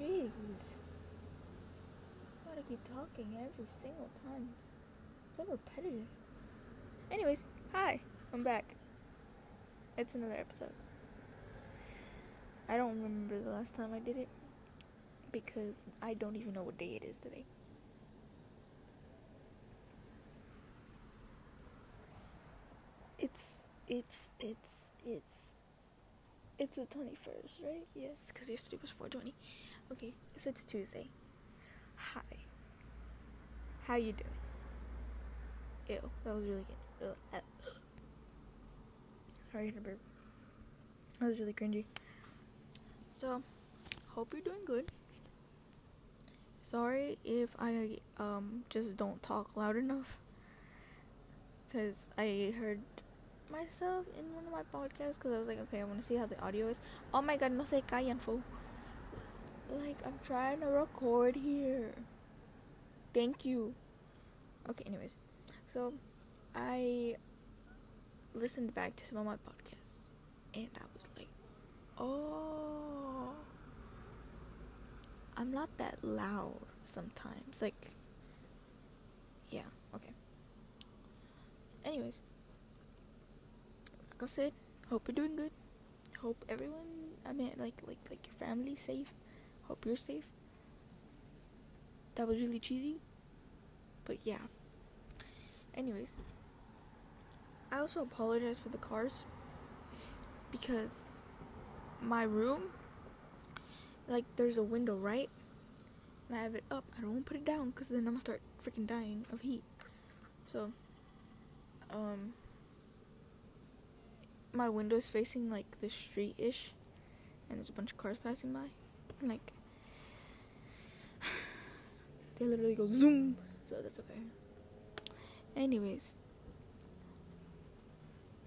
Jeez. Gotta keep talking every single time. So repetitive. Anyways, hi, I'm back. It's another episode. I don't remember the last time I did it because I don't even know what day it is today. It's it's it's it's it's the 21st, right? Yes, because yesterday was 420. Okay, so it's Tuesday. Hi. How you doing? Ew, that was really good. Uh, Sorry, I had a burp. That was really cringy. So, hope you're doing good. Sorry if I um just don't talk loud enough. Cause I heard myself in one of my podcasts because I was like, okay, I want to see how the audio is. Oh my god, no se callan, fool. Like, I'm trying to record here. Thank you. Okay, anyways. So, I listened back to some of my podcasts and I was like, oh, I'm not that loud sometimes. Like, yeah, okay. Anyways, like I said, hope you're doing good. Hope everyone, I mean, like, like, like your family's safe. Hope you're safe. That was really cheesy, but yeah. Anyways, I also apologize for the cars because my room, like, there's a window right, and I have it up. I don't want to put it down because then I'm gonna start freaking dying of heat. So, um, my window is facing like the street ish, and there's a bunch of cars passing by, and like they literally go zoom. So that's okay. Anyways,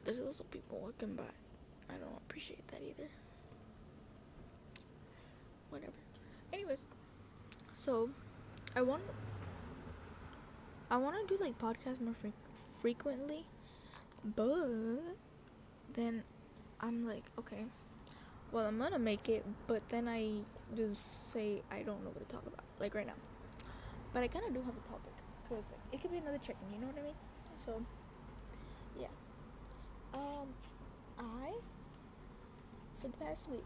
there's also people walking by. I don't appreciate that either. Whatever. Anyways, so I want I want to do like podcasts more fre- frequently, but then I'm like, okay, well I'm gonna make it, but then I just say I don't know what to talk about, like right now. But I kind of do have a topic because like, it could be another chicken. You know what I mean? So yeah. Um, I for the past week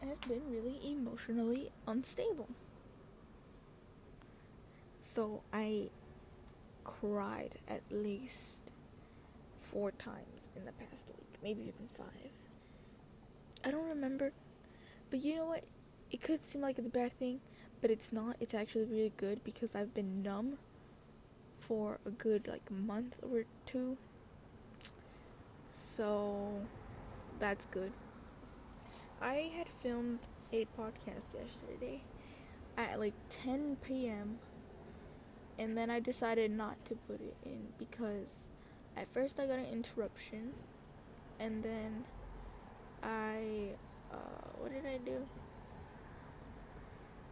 have been really emotionally unstable. So I cried at least four times in the past week, maybe even five. I don't remember, but you know what? It could seem like it's a bad thing, but it's not. It's actually really good because I've been numb for a good like month or two. So that's good. I had filmed a podcast yesterday at like 10 p.m. and then I decided not to put it in because at first I got an interruption and then I uh what did I do?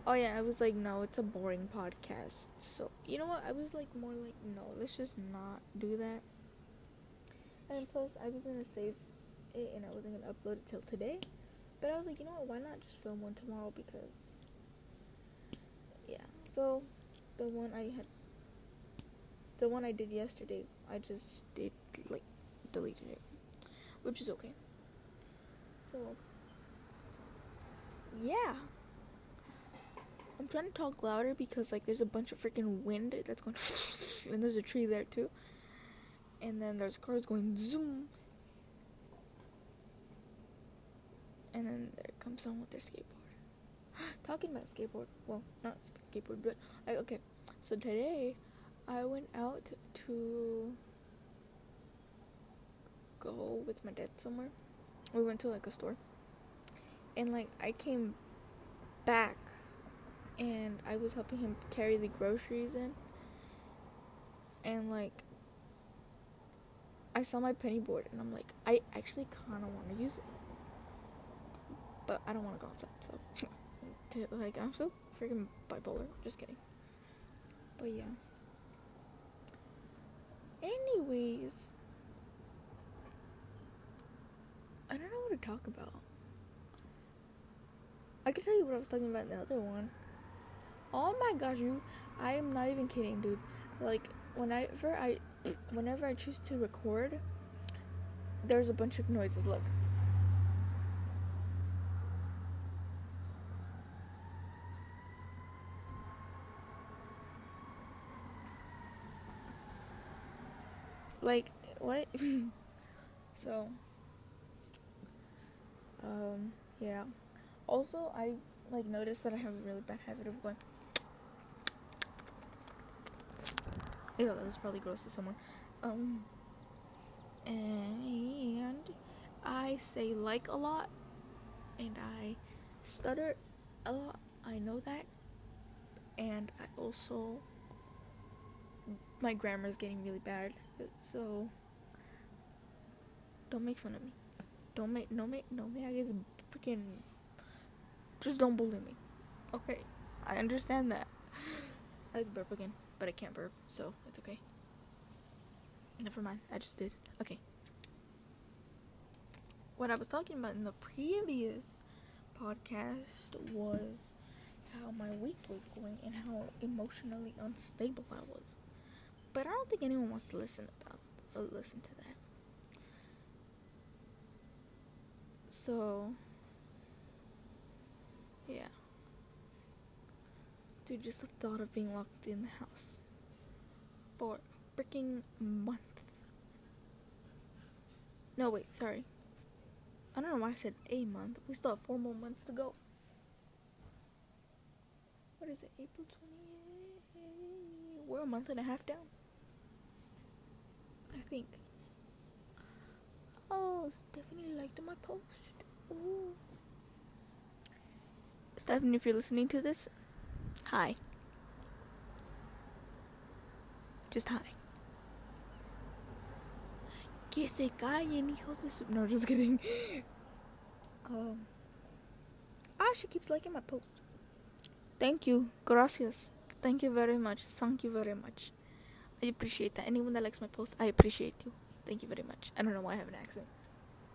Oh yeah, I was like no, it's a boring podcast. So, you know what? I was like more like no, let's just not do that. And plus I was to save it and I wasn't to upload it till today. But I was like, you know what? Why not just film one tomorrow? Because, yeah. So, the one I had, the one I did yesterday, I just did like deleted it, which is okay. So, yeah. I'm trying to talk louder because like there's a bunch of freaking wind that's going, and there's a tree there too, and then there's cars going zoom and then there comes someone with their skateboard. Talking about skateboard, well, not skateboard, but like, okay. So today, I went out to go with my dad somewhere. We went to like a store, and like I came back, and I was helping him carry the groceries in, and like I saw my penny board, and I'm like, I actually kind of want to use it but I don't want to go outside. So, like, I'm so freaking bipolar. Just kidding. But yeah. Anyways, I don't know what to talk about. I could tell you what I was talking about in the other one. Oh my gosh, you! I am not even kidding, dude. Like whenever I, whenever I choose to record, there's a bunch of noises. Look. Like what? so, um, yeah. Also, I like noticed that I have a really bad habit of going. Yeah, that was probably gross to someone. Um, and I say like a lot, and I stutter a lot. I know that, and I also my grammar is getting really bad. So don't make fun of me. Don't make no make no me I guess freaking just don't bully me. Okay. I understand that. I burp again, but I can't burp, so it's okay. Never mind. I just did. Okay. What I was talking about in the previous podcast was how my week was going and how emotionally unstable I was. But I don't think anyone wants to listen about uh, listen to that. So yeah. Dude, just the thought of being locked in the house for a freaking month. No, wait, sorry. I don't know why I said a month. We still have four more months to go. What is it? April 28th? We're a month and a half down. I think. Oh, Stephanie liked my post. Ooh. Stephanie, if you're listening to this, hi. Just hi. Que se callen, hijos de su. No, just kidding. Um. Ah, she keeps liking my post. Thank you. Gracias. Thank you very much. Thank you very much. I appreciate that. Anyone that likes my post, I appreciate you. Thank you very much. I don't know why I have an accent.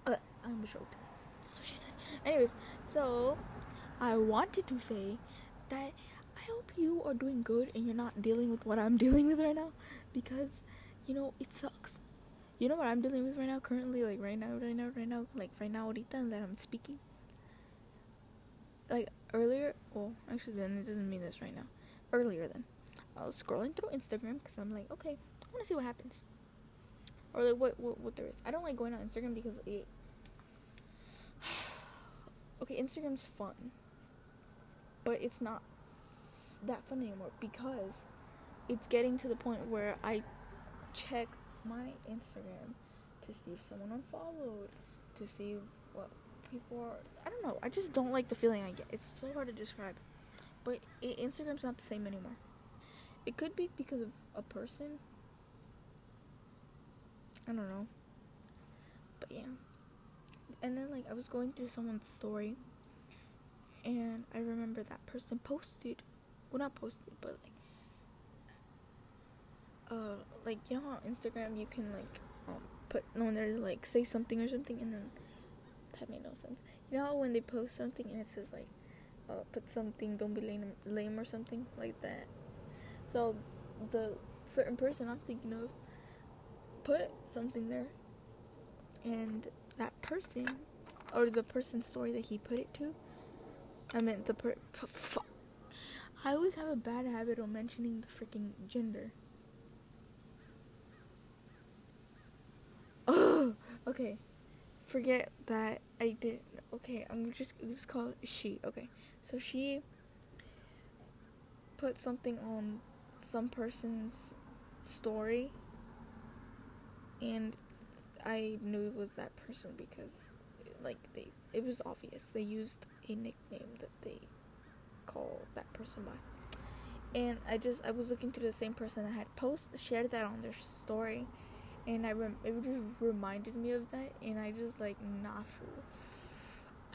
Uh, I'm shocked. That's what she said. Anyways, so I wanted to say that hope you are doing good and you're not dealing with what I'm dealing with right now because you know it sucks. You know what I'm dealing with right now currently like right now right now right now like right now ahorita that I'm speaking. Like earlier, well actually then it doesn't mean this right now. Earlier then I was scrolling through Instagram because I'm like, okay, I want to see what happens, or like what, what what there is. I don't like going on Instagram because it. okay, Instagram's fun, but it's not that fun anymore because it's getting to the point where I check my Instagram to see if someone unfollowed, to see what people are. I don't know. I just don't like the feeling I get. It's so hard to describe. But it, Instagram's not the same anymore. It could be because of a person. I don't know. But yeah. And then like I was going through someone's story and I remember that person posted well not posted but like uh like you know how on Instagram you can like um put on there to like say something or something and then that made no sense. You know how when they post something and it says like uh, put something don't be lame, lame or something like that so the certain person I'm thinking of put something there, and that person, or the person's story that he put it to, I meant the per. Fuck. I always have a bad habit of mentioning the freaking gender. Oh, okay. Forget that I did. Okay, I'm just just call it she. Okay, so she put something on some person's story and I knew it was that person because like they it was obvious they used a nickname that they call that person by. And I just I was looking through the same person that had post shared that on their story. And I rem- it just reminded me of that. And I just like nah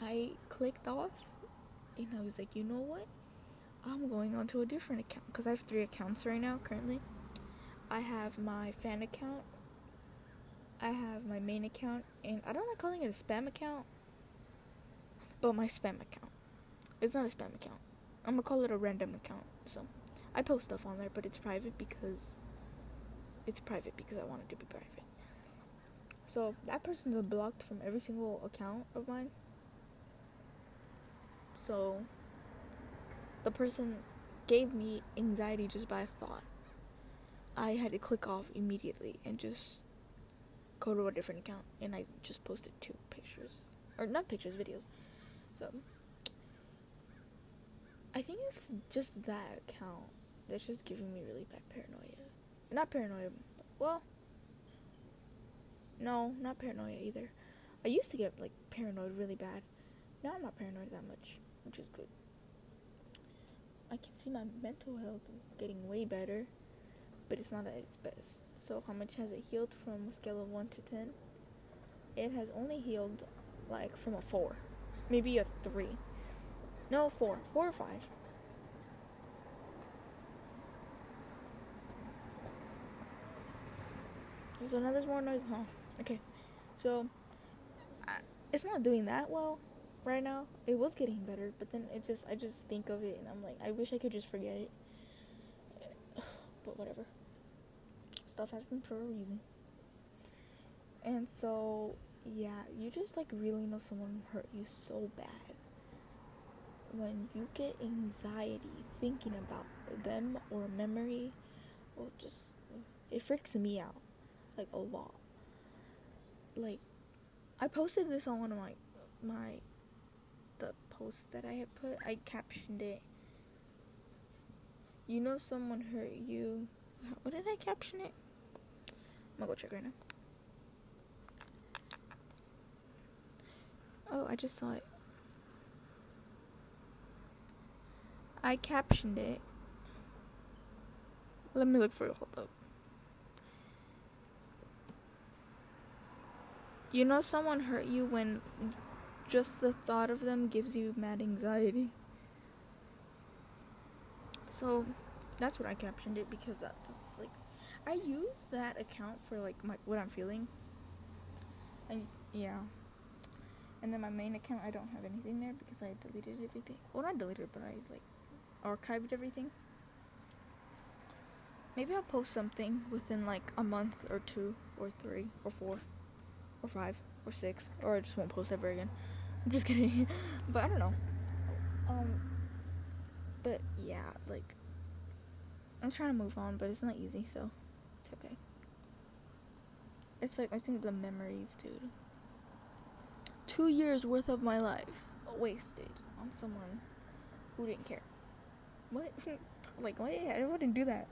I clicked off and I was like you know what? I'm going on to a different account. Because I have three accounts right now currently. I have my fan account, I have my main account, and I don't like calling it a spam account, but my spam account. It's not a spam account. I'm gonna call it a random account. So I post stuff on there, but it's private because it's private because I want it to be private. So that person's blocked from every single account of mine. So the person gave me anxiety just by a thought. I had to click off immediately and just go to a different account and I just posted two pictures or not pictures, videos. So I think it's just that account that's just giving me really bad paranoia. Not paranoia. Well, no, not paranoia either. I used to get like paranoid really bad. Now I'm not paranoid that much, which is good. I can see my mental health getting way better, but it's not at its best. So, how much has it healed from a scale of 1 to 10? It has only healed like from a 4, maybe a 3. No, 4, 4 or 5. So now there's more noise, huh? Okay, so I, it's not doing that well right now. It was getting better, but then it just I just think of it and I'm like, I wish I could just forget it. But whatever. Stuff happens for a reason. And so, yeah, you just like really know someone hurt you so bad. When you get anxiety thinking about them or memory, or just it freaks me out like a lot. Like I posted this on one of my my the post that I had put. I captioned it. You know someone hurt you. What did I caption it? I'm gonna go check right now. Oh, I just saw it. I captioned it. Let me look for it. Hold up. You know someone hurt you when just the thought of them gives you mad anxiety. So that's what I captioned it because that's like I use that account for like my what I'm feeling. And yeah. And then my main account I don't have anything there because I deleted everything. Well not deleted but I like archived everything. Maybe I'll post something within like a month or two or three or four or five or six or I just won't post ever again. I'm just kidding. but I don't know. Um but yeah, like I'm trying to move on, but it's not easy, so it's okay. It's like I think the memories, dude. Two years worth of my life wasted on someone who didn't care. What? like what? I wouldn't do that.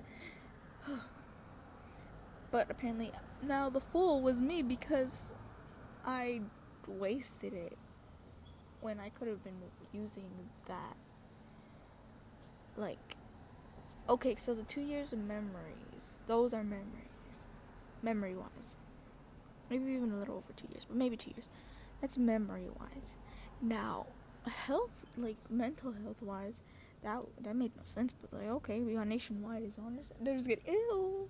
but apparently now the fool was me because I wasted it when I could have been using that. Like, okay, so the two years of memories, those are memories, memory wise. Maybe even a little over two years, but maybe two years. That's memory wise. Now, health, like mental health wise, that that made no sense. But like, okay, we are nationwide is on it. They're just getting ill.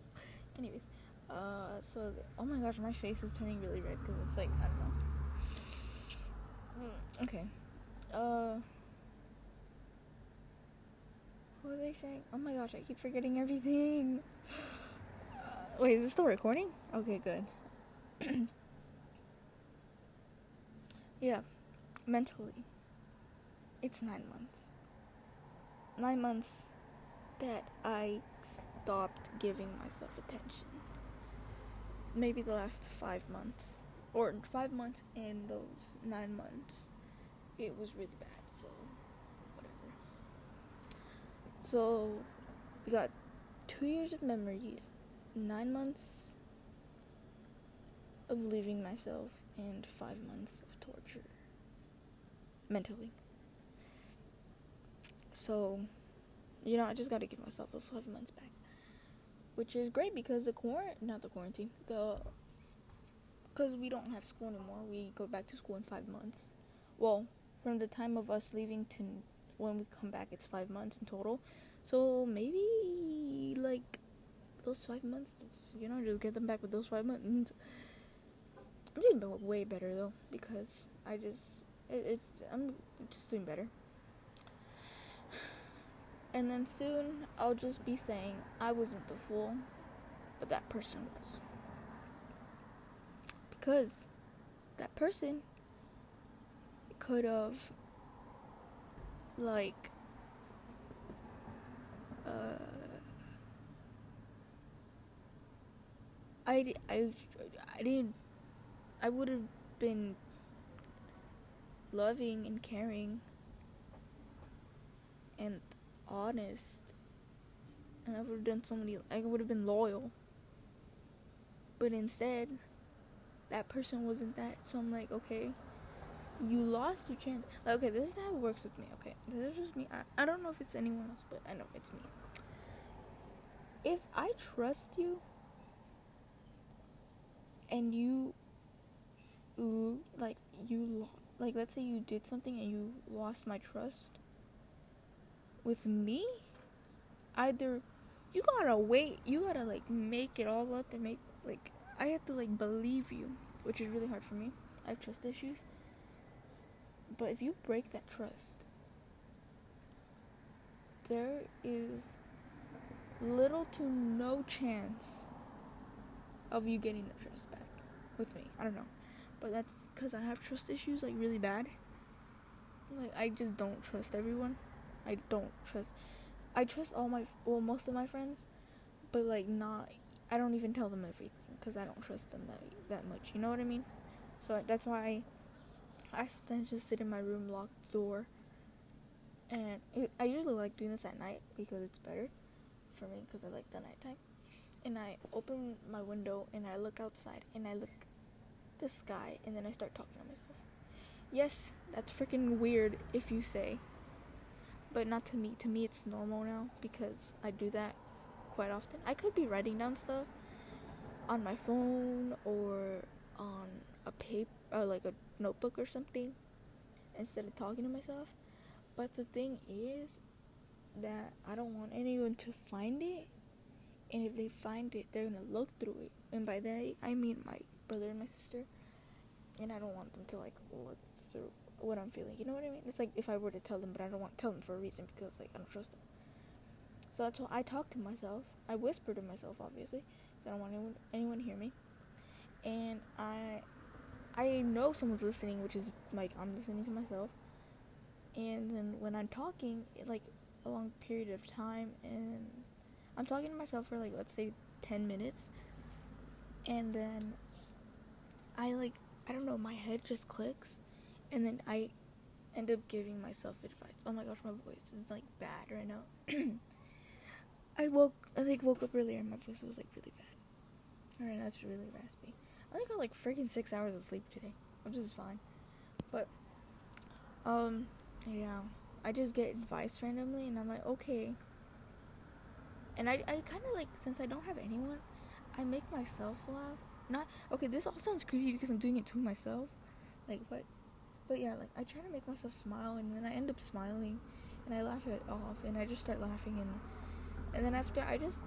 Anyways, uh, so oh my gosh, my face is turning really red because it's like I don't know. Mm, okay. Uh. What were they saying? Oh my gosh, I keep forgetting everything. Uh, wait, is this still recording? Okay, good. yeah, mentally, it's nine months. Nine months that I stopped giving myself attention. Maybe the last five months, or five months and those nine months it was really bad. So whatever. So we got two years of memories, nine months of leaving myself, and five months of torture mentally. So, you know, I just gotta give myself those five months back, which is great because the quarant not the quarantine the because we don't have school anymore. We go back to school in five months. Well, from the time of us leaving to when we come back, it's five months in total. So maybe like those five months, you know, just get them back with those five months. I'm doing way better though because I just it, it's I'm just doing better. And then soon I'll just be saying I wasn't the fool, but that person was. Because that person could have, like, uh, I, I, I didn't, I would have been loving and caring and honest. And I would have done so many, I would have been loyal. But instead, that person wasn't that. So I'm like, okay, you lost your chance. Like, okay, this is how it works with me, okay? This is just me. I, I don't know if it's anyone else, but I know it's me. If I trust you and you, like, you, like, let's say you did something and you lost my trust with me, either you gotta wait, you gotta like make it all up and make like I have to like believe you, which is really hard for me. I have trust issues. But if you break that trust, there is little to no chance of you getting the trust back with me. I don't know. But that's because I have trust issues like really bad. Like, I just don't trust everyone. I don't trust. I trust all my well most of my friends, but like not. I don't even tell them everything because I don't trust them that that much. You know what I mean? So that's why I, sometimes just sit in my room, lock the door, and I usually like doing this at night because it's better for me because I like the nighttime. And I open my window and I look outside and I look the sky and then I start talking to myself. Yes, that's freaking weird if you say but not to me. To me, it's normal now because I do that quite often. I could be writing down stuff on my phone or on a paper, or uh, like a notebook or something, instead of talking to myself. But the thing is that I don't want anyone to find it, and if they find it, they're gonna look through it. And by that, I mean my brother and my sister, and I don't want them to like look through what I'm feeling. You know what I mean? It's like if I were to tell them, but I don't want to tell them for a reason because like I don't trust them. So that's why I talk to myself. I whisper to myself, obviously, because I don't want anyone anyone to hear me. And I I know someone's listening, which is like I'm listening to myself. And then when I'm talking, like a long period of time, and I'm talking to myself for like let's say ten minutes, and then I like I don't know, my head just clicks and then I end up giving myself advice. Oh my gosh, my voice is like bad right now. I woke, I like woke up earlier and my voice was like really bad. Alright, that's really raspy. I only got like freaking six hours of sleep today, which is fine. But, um, yeah, I just get advice randomly and I'm like, okay. And I, I kind of like, since I don't have anyone, I make myself laugh. Not, okay, this all sounds creepy because I'm doing it to myself. Like, what? But yeah, like I try to make myself smile, and then I end up smiling, and I laugh it off, and I just start laughing, and and then after I just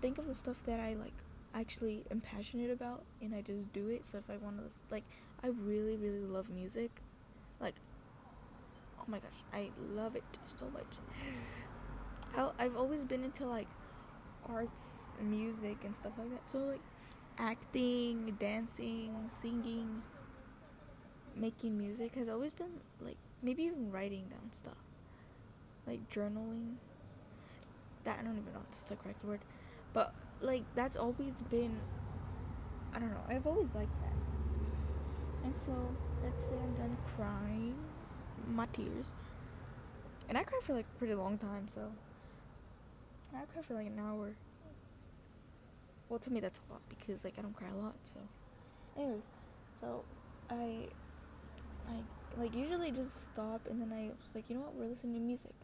think of the stuff that I like actually am passionate about, and I just do it. So if I want to, like, I really really love music, like, oh my gosh, I love it so much. I, I've always been into like arts, music, and stuff like that. So like acting, dancing, singing making music has always been like maybe even writing down stuff. Like journaling. That i don't even know if that's the correct word. But like that's always been i don't know i've always liked that. And so let's say i'm done crying my tears. And i cried for like a pretty long time so. I cried for like an hour. Well to me that's a lot because like i don't cry a lot so. Anyways so i I like usually just stop and then I was like, you know what, we're listening to music.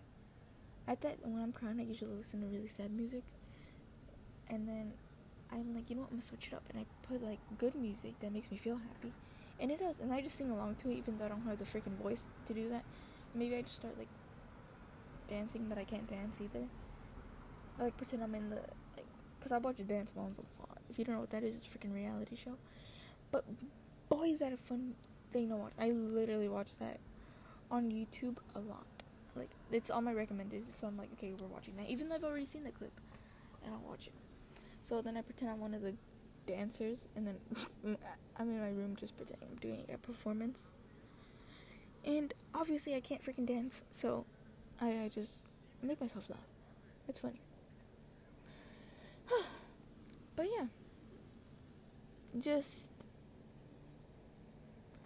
At that when I'm crying, I usually listen to really sad music, and then I'm like, you know what, I'm gonna switch it up, and I put like good music that makes me feel happy, and it does, and I just sing along to it, even though I don't have the freaking voice to do that. Maybe I just start like dancing, but I can't dance either. I like pretend I'm in the like, cause I watch Dance Moms a lot. If you don't know what that is, it's a freaking reality show. But boy, is that a fun thing to watch. I literally watch that on YouTube a lot. like it's on my recommended, so I'm like, okay, we're watching that, even though I've already seen the clip, and I'll watch it. So then I pretend I'm one of the dancers, and then I'm in my room just pretending I'm doing a performance. And obviously, I can't freaking dance, so I, I just make myself laugh. It's funny. but yeah, just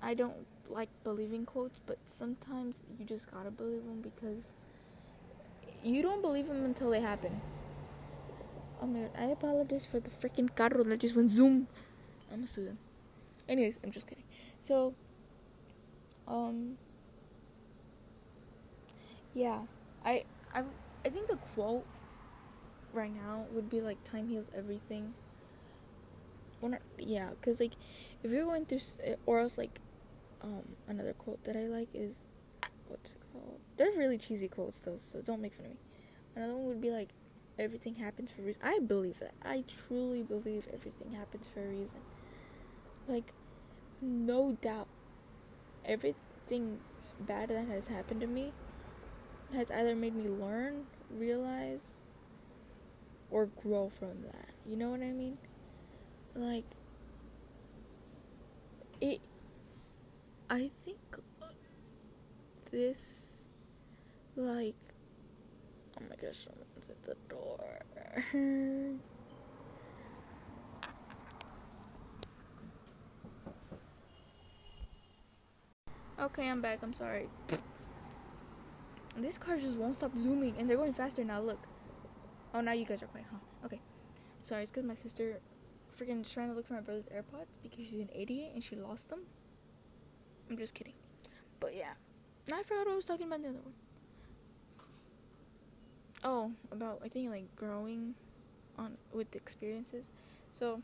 I don't like believing quotes, but sometimes you just gotta believe them because you don't believe them until they happen. Oh my god, I apologize for the freaking carro that just went zoom. I'm gonna sue them. Anyways, I'm just kidding. So, um, yeah, I I I think the quote right now would be like time heals everything. Yeah, cause like if you're going through, or else like um, another quote that I like is what's it called? They're really cheesy quotes though, so don't make fun of me. Another one would be like, everything happens for a reason. I believe that. I truly believe everything happens for a reason. Like, no doubt, everything bad that has happened to me has either made me learn, realize, or grow from that. You know what I mean? Like, it I think this, like, oh my gosh, someone's at the door. okay, I'm back. I'm sorry. This car just won't stop zooming, and they're going faster now. Look. Oh, now you guys are quiet, huh? Okay. Sorry, it's because my sister freaking trying to look for my brother's AirPods because she's an idiot and she lost them. I'm just kidding. But yeah. I forgot what I was talking about the other one. Oh, about I think like growing on with experiences. So,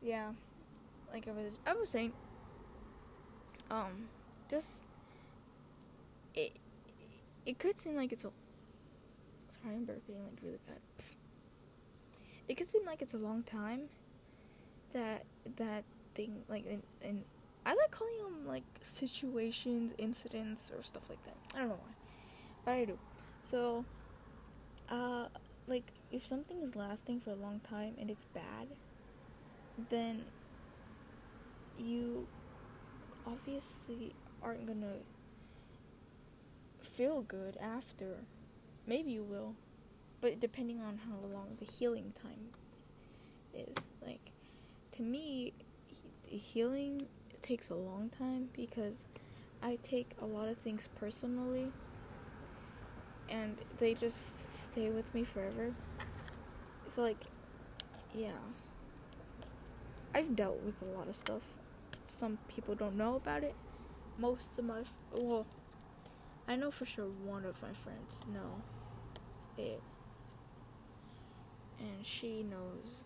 yeah. Like I was I was saying um just it it could seem like it's a sorry I'm burping like really bad. It could seem like it's a long time that that thing like in, in I like calling them like situations, incidents, or stuff like that. I don't know why, but I do. So, uh, like if something is lasting for a long time and it's bad, then you obviously aren't gonna feel good after. Maybe you will, but depending on how long the healing time is. Like, to me, healing takes a long time because I take a lot of things personally and they just stay with me forever. So like yeah. I've dealt with a lot of stuff. Some people don't know about it. Most of my well I know for sure one of my friends know it. And she knows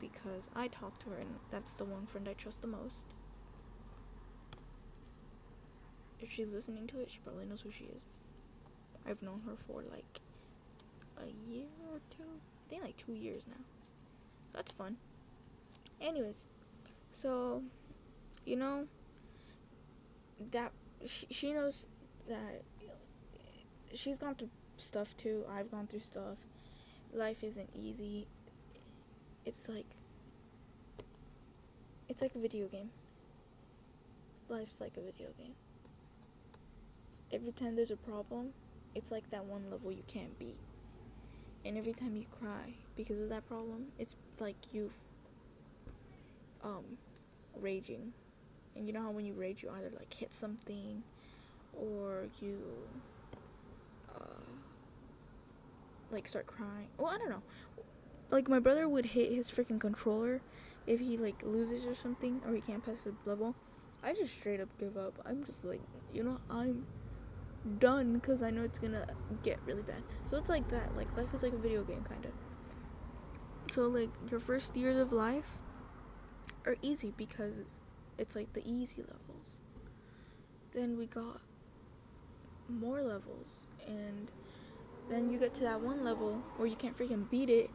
because I talk to her and that's the one friend I trust the most. If she's listening to it, she probably knows who she is. I've known her for like a year or two. I think like two years now. That's fun. Anyways, so you know that she, she knows that she's gone through stuff too. I've gone through stuff. Life isn't easy. It's like it's like a video game. Life's like a video game every time there's a problem, it's like that one level you can't beat. And every time you cry because of that problem, it's like you um raging. And you know how when you rage you either like hit something or you uh like start crying. Well, I don't know. Like my brother would hit his freaking controller if he like loses or something or he can't pass the level. I just straight up give up. I'm just like, you know, I'm done because I know it's gonna get really bad. So it's like that. Like life is like a video game, kind of. So like your first years of life are easy because it's like the easy levels. Then we got more levels, and then you get to that one level where you can't freaking beat it,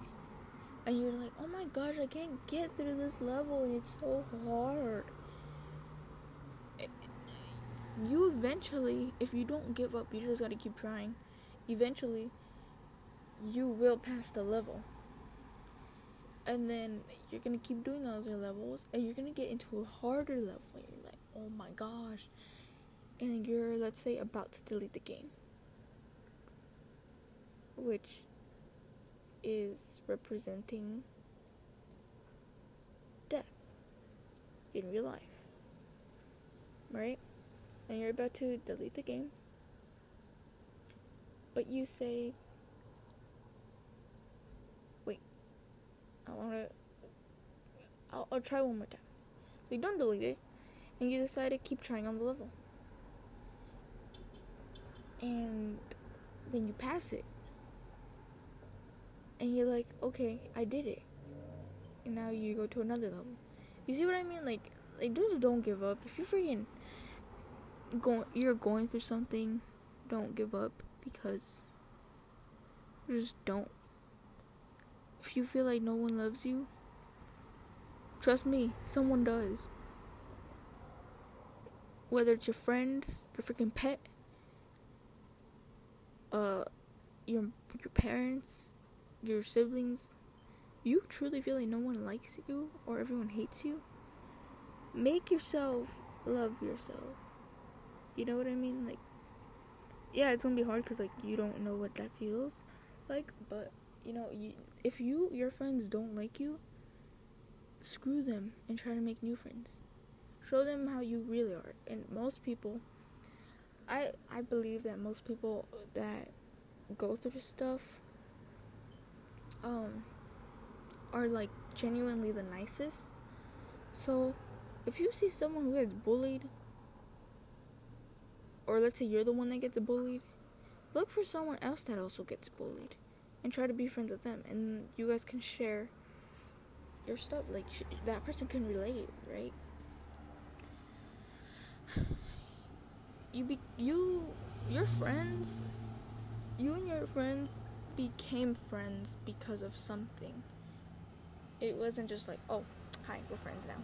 and you're like, oh my gosh, I can't get through this level, and it's so hard you eventually, if you don't give up, you just gotta keep trying. eventually you will pass the level. And then you're gonna keep doing other levels and you're gonna get into a harder level. And you're like, oh my gosh. And you're, let's say, about to delete the game. Which is representing death in real life. Right? And you're about to delete the game. But you say, wait, I want to, I'll, I'll try one more time. So you don't delete it, and you decide to keep trying on the level. And then you pass it. And you're like, okay, I did it. And now you go to another level. You see what I mean? Like, like just don't give up. If you freaking going, you're going through something, don't give up because just don't. If you feel like no one loves you, trust me, someone does. Whether it's your friend, your freaking pet, uh, your your parents, your siblings, you truly feel like no one likes you or everyone hates you, make yourself love yourself. You know what I mean? Like yeah, it's gonna be hard because like you don't know what that feels like. But you know, you if you your friends don't like you, screw them and try to make new friends. Show them how you really are. And most people, I I believe that most people that go through stuff, um, are like genuinely the nicest. So, if you see someone who gets bullied or let's say you're the one that gets bullied, look for someone else that also gets bullied and try to be friends with them and you guys can share your stuff like sh- that person can relate, right? You be you your friends you and your friends became friends because of something. It wasn't just like, "Oh, hi, we're friends now."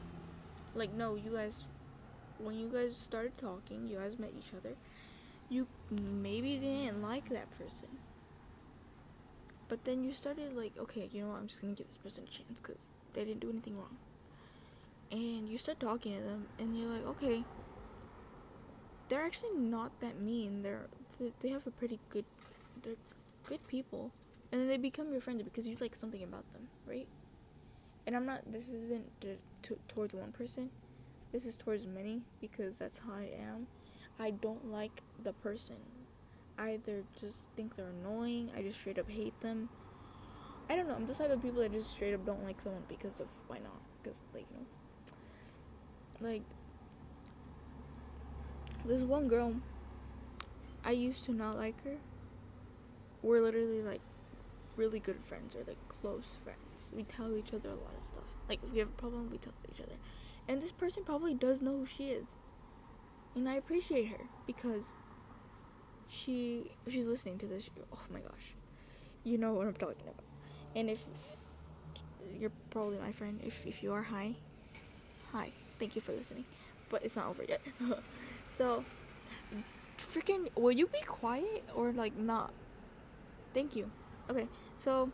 Like no, you guys when you guys started talking, you guys met each other, you maybe didn't like that person. But then you started like, okay, you know what, I'm just gonna give this person a chance because they didn't do anything wrong. And you start talking to them, and you're like, okay, they're actually not that mean. They're they have a pretty good, they're good people, and then they become your friends because you like something about them, right? And I'm not. This isn't towards one person this is towards many because that's how I am. I don't like the person. I either just think they're annoying, I just straight up hate them. I don't know, I'm just type of people that just straight up don't like someone because of why not? Because, like, you know. Like, this one girl, I used to not like her. We're literally like really good friends or like close friends. We tell each other a lot of stuff. Like, if we have a problem, we tell each other. And this person probably does know who she is. And I appreciate her because she she's listening to this. Oh my gosh. You know what I'm talking about. And if you're probably my friend, if if you are hi. Hi. Thank you for listening. But it's not over yet. so freaking will you be quiet or like not? Thank you. Okay. So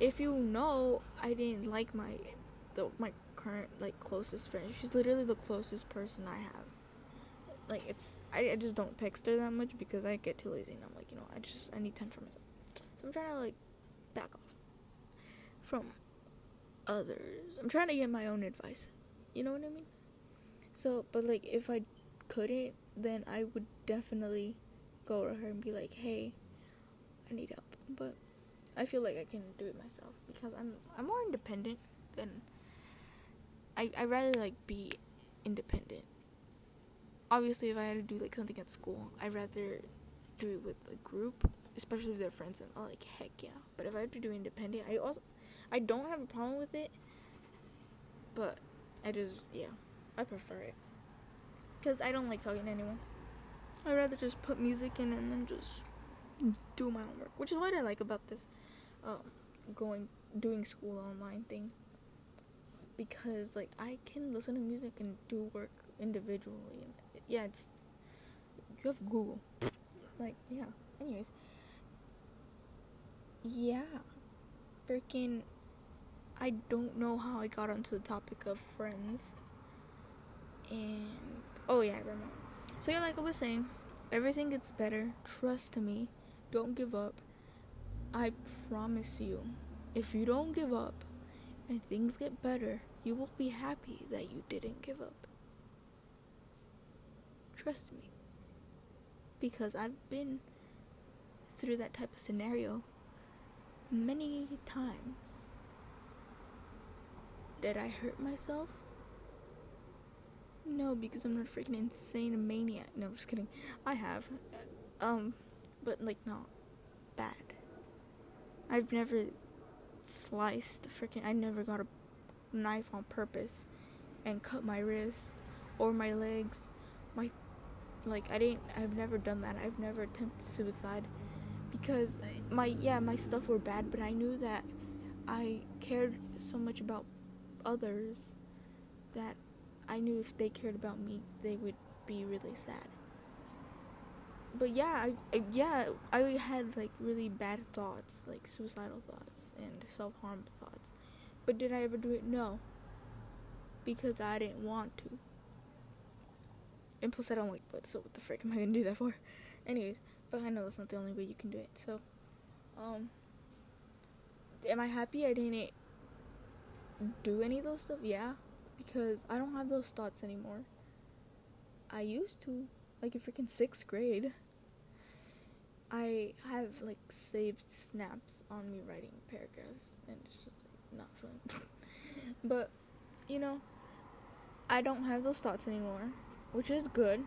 if you know I didn't like my the my current like closest friend. She's literally the closest person I have. Like it's I, I just don't text her that much because I get too lazy and I'm like, you know, I just I need time for myself. So I'm trying to like back off from others. I'm trying to get my own advice. You know what I mean? So, but like if I couldn't, then I would definitely go to her and be like, "Hey, I need help." But I feel like I can do it myself because I'm I'm more independent than I I rather like be independent. Obviously, if I had to do like something at school, I'd rather do it with a group, especially with their friends, and I'm like heck yeah. But if I have to do independent, I also I don't have a problem with it, but I just yeah, I prefer it because I don't like talking to anyone. I'd rather just put music in and then just do my homework, which is what I like about this um, going doing school online thing because like I can listen to music and do work individually. Yeah, it's you have Google. Like yeah. Anyways, yeah. Freaking. I don't know how I got onto the topic of friends. And. Oh, yeah, I remember. So, yeah, like I was saying, everything gets better. Trust me. Don't give up. I promise you, if you don't give up and things get better, you will be happy that you didn't give up. Trust me. Because I've been through that type of scenario many times. Did I hurt myself? No, because I'm not a freaking insane maniac. No, I'm just kidding. I have. Um, but like not bad. I've never sliced freaking. I never got a knife on purpose and cut my wrist or my legs. My like I didn't. I've never done that. I've never attempted suicide because uh, my yeah my stuff were bad, but I knew that I cared so much about others that I knew if they cared about me, they would be really sad but yeah, I, I, yeah, I had like really bad thoughts, like suicidal thoughts and self harm thoughts. But did I ever do it? No. Because I didn't want to. And plus, I don't like blood, so what the frick am I gonna do that for? Anyways, but I know that's not the only way you can do it. So, um, am I happy I didn't do any of those stuff? Yeah, because I don't have those thoughts anymore. I used to like in freaking sixth grade. I have like saved snaps on me writing paragraphs, and it's just like, not fun. but you know, I don't have those thoughts anymore, which is good.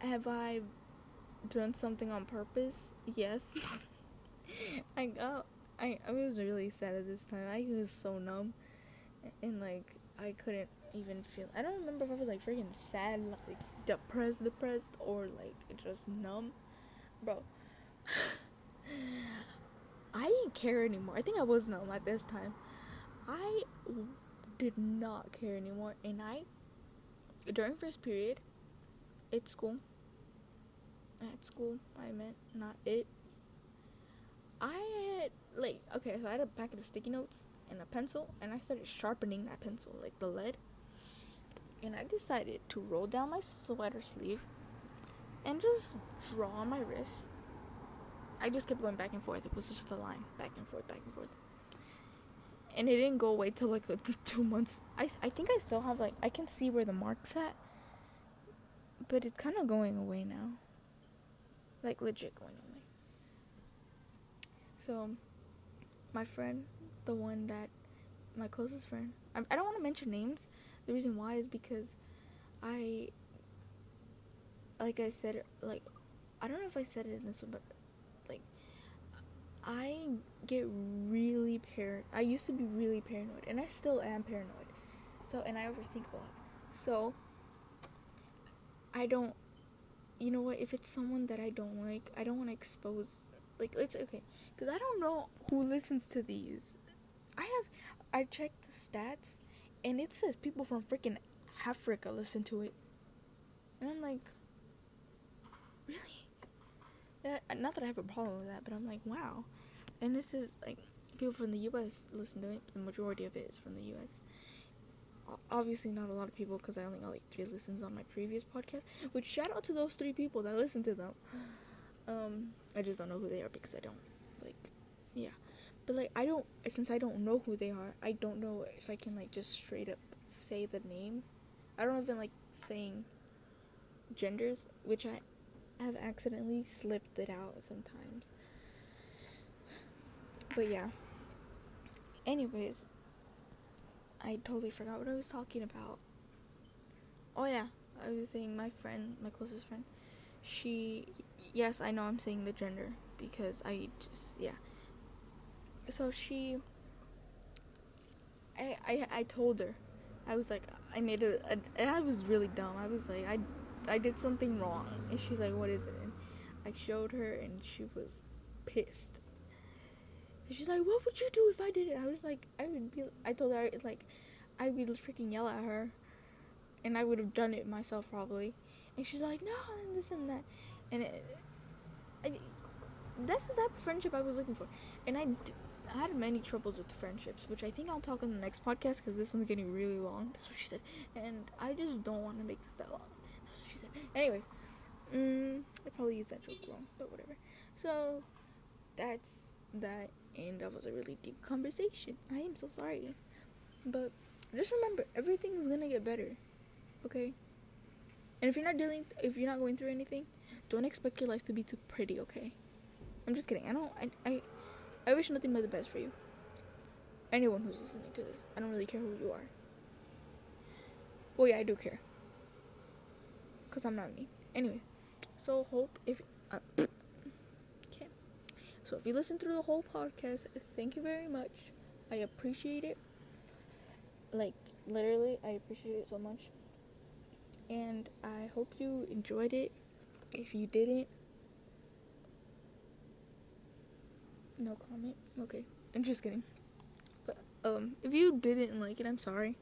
Have I done something on purpose? Yes. I got. I I was really sad at this time. I was so numb, and like I couldn't even feel. I don't remember if I was like freaking sad, like depressed, depressed, or like just numb, bro. I didn't care anymore. I think I was numb at this time. I did not care anymore, and I during first period, at school. At school, I meant not it. I had like okay, so I had a packet of sticky notes and a pencil, and I started sharpening that pencil, like the lead and I decided to roll down my sweater sleeve and just draw on my wrist. I just kept going back and forth. It was just a line, back and forth, back and forth. And it didn't go away till like, two months. I I think I still have like I can see where the marks at, but it's kind of going away now. Like legit going away. So, my friend, the one that, my closest friend. I, I don't want to mention names the reason why is because I, like I said, like, I don't know if I said it in this one, but like, I get really paranoid. I used to be really paranoid, and I still am paranoid. So, and I overthink a lot. So, I don't, you know what, if it's someone that I don't like, I don't want to expose, like, it's okay. Because I don't know who listens to these. I have, I checked the stats and it says people from freaking Africa listen to it. And I'm like, really? not that I have a problem with that, but I'm like, wow. And this is like people from the U.S. listen to it. The majority of it is from the U.S. Obviously, not a lot of people because I only got like three listens on my previous podcast. Which shout out to those three people that listen to them. Um, I just don't know who they are because I don't like, yeah. But like I don't since I don't know who they are, I don't know if I can like just straight up say the name. I don't even like saying genders, which I have accidentally slipped it out sometimes. But yeah. Anyways, I totally forgot what I was talking about. Oh yeah, I was saying my friend, my closest friend, she yes, I know I'm saying the gender because I just yeah so she I, I I told her. I was like I made a, a I was really dumb. I was like I I did something wrong. And she's like what is it? And I showed her and she was pissed. And she's like what would you do if I did it? I was like I would be I told her like I would freaking yell at her. And I would have done it myself probably. And she's like no and this and that. And it, I, that's the type of friendship I was looking for, and I, I had many troubles with friendships, which I think I'll talk on the next podcast because this one's getting really long. That's what she said, and I just don't want to make this that long. That's what she said. Anyways, mm, I probably used that joke wrong, but whatever. So, that's that, and that was a really deep conversation. I am so sorry, but just remember, everything is gonna get better. Okay. And if you're not dealing, if you're not going through anything, don't expect your life to be too pretty. Okay. I'm just kidding. I don't. I. I, I wish nothing but the best for you. Anyone who's listening to this, I don't really care who you are. Well, yeah, I do care. Cause I'm not me. Anyway, so hope if. Uh, okay. So if you listen through the whole podcast, thank you very much. I appreciate it. Like literally, I appreciate it so much. And I hope you enjoyed it. If you didn't, no comment. Okay, I'm just kidding. But um, if you didn't like it, I'm sorry.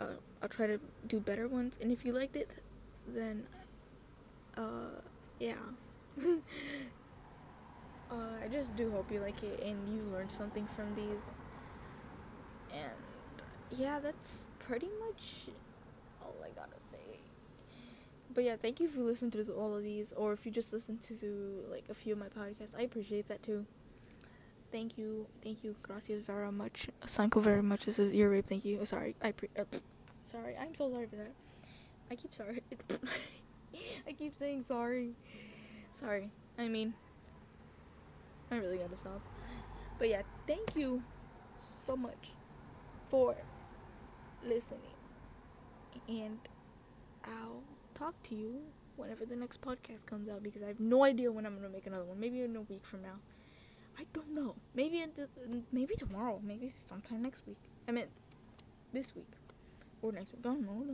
Uh, I'll try to do better ones. And if you liked it, then uh, yeah. uh, I just do hope you like it and you learned something from these. And yeah, that's pretty much all I gotta say. But yeah, thank you for listening to all of these, or if you just listened to like a few of my podcasts, I appreciate that too. Thank you, thank you, gracias very much, Sanko very much. This is ear rape. Thank you. Sorry, I pre- uh, sorry. I'm so sorry for that. I keep sorry. I keep saying sorry. Sorry. I mean, I really gotta stop. But yeah, thank you so much for listening, and I'll talk to you whenever the next podcast comes out because I have no idea when I'm gonna make another one. Maybe in a week from now. I don't know. Maybe maybe tomorrow. Maybe sometime next week. I mean, this week or next week. I don't know.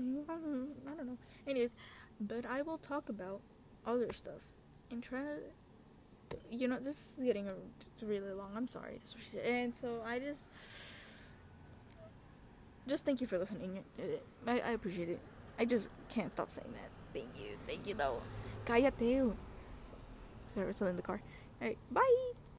I don't know. Anyways, but I will talk about other stuff and try to. You know, this is getting really long. I'm sorry. That's what she said. And so I just, just thank you for listening. I, I appreciate it. I just can't stop saying that. Thank you. Thank you, though. Cállate. Sorry, we're still in the car. Alright, bye.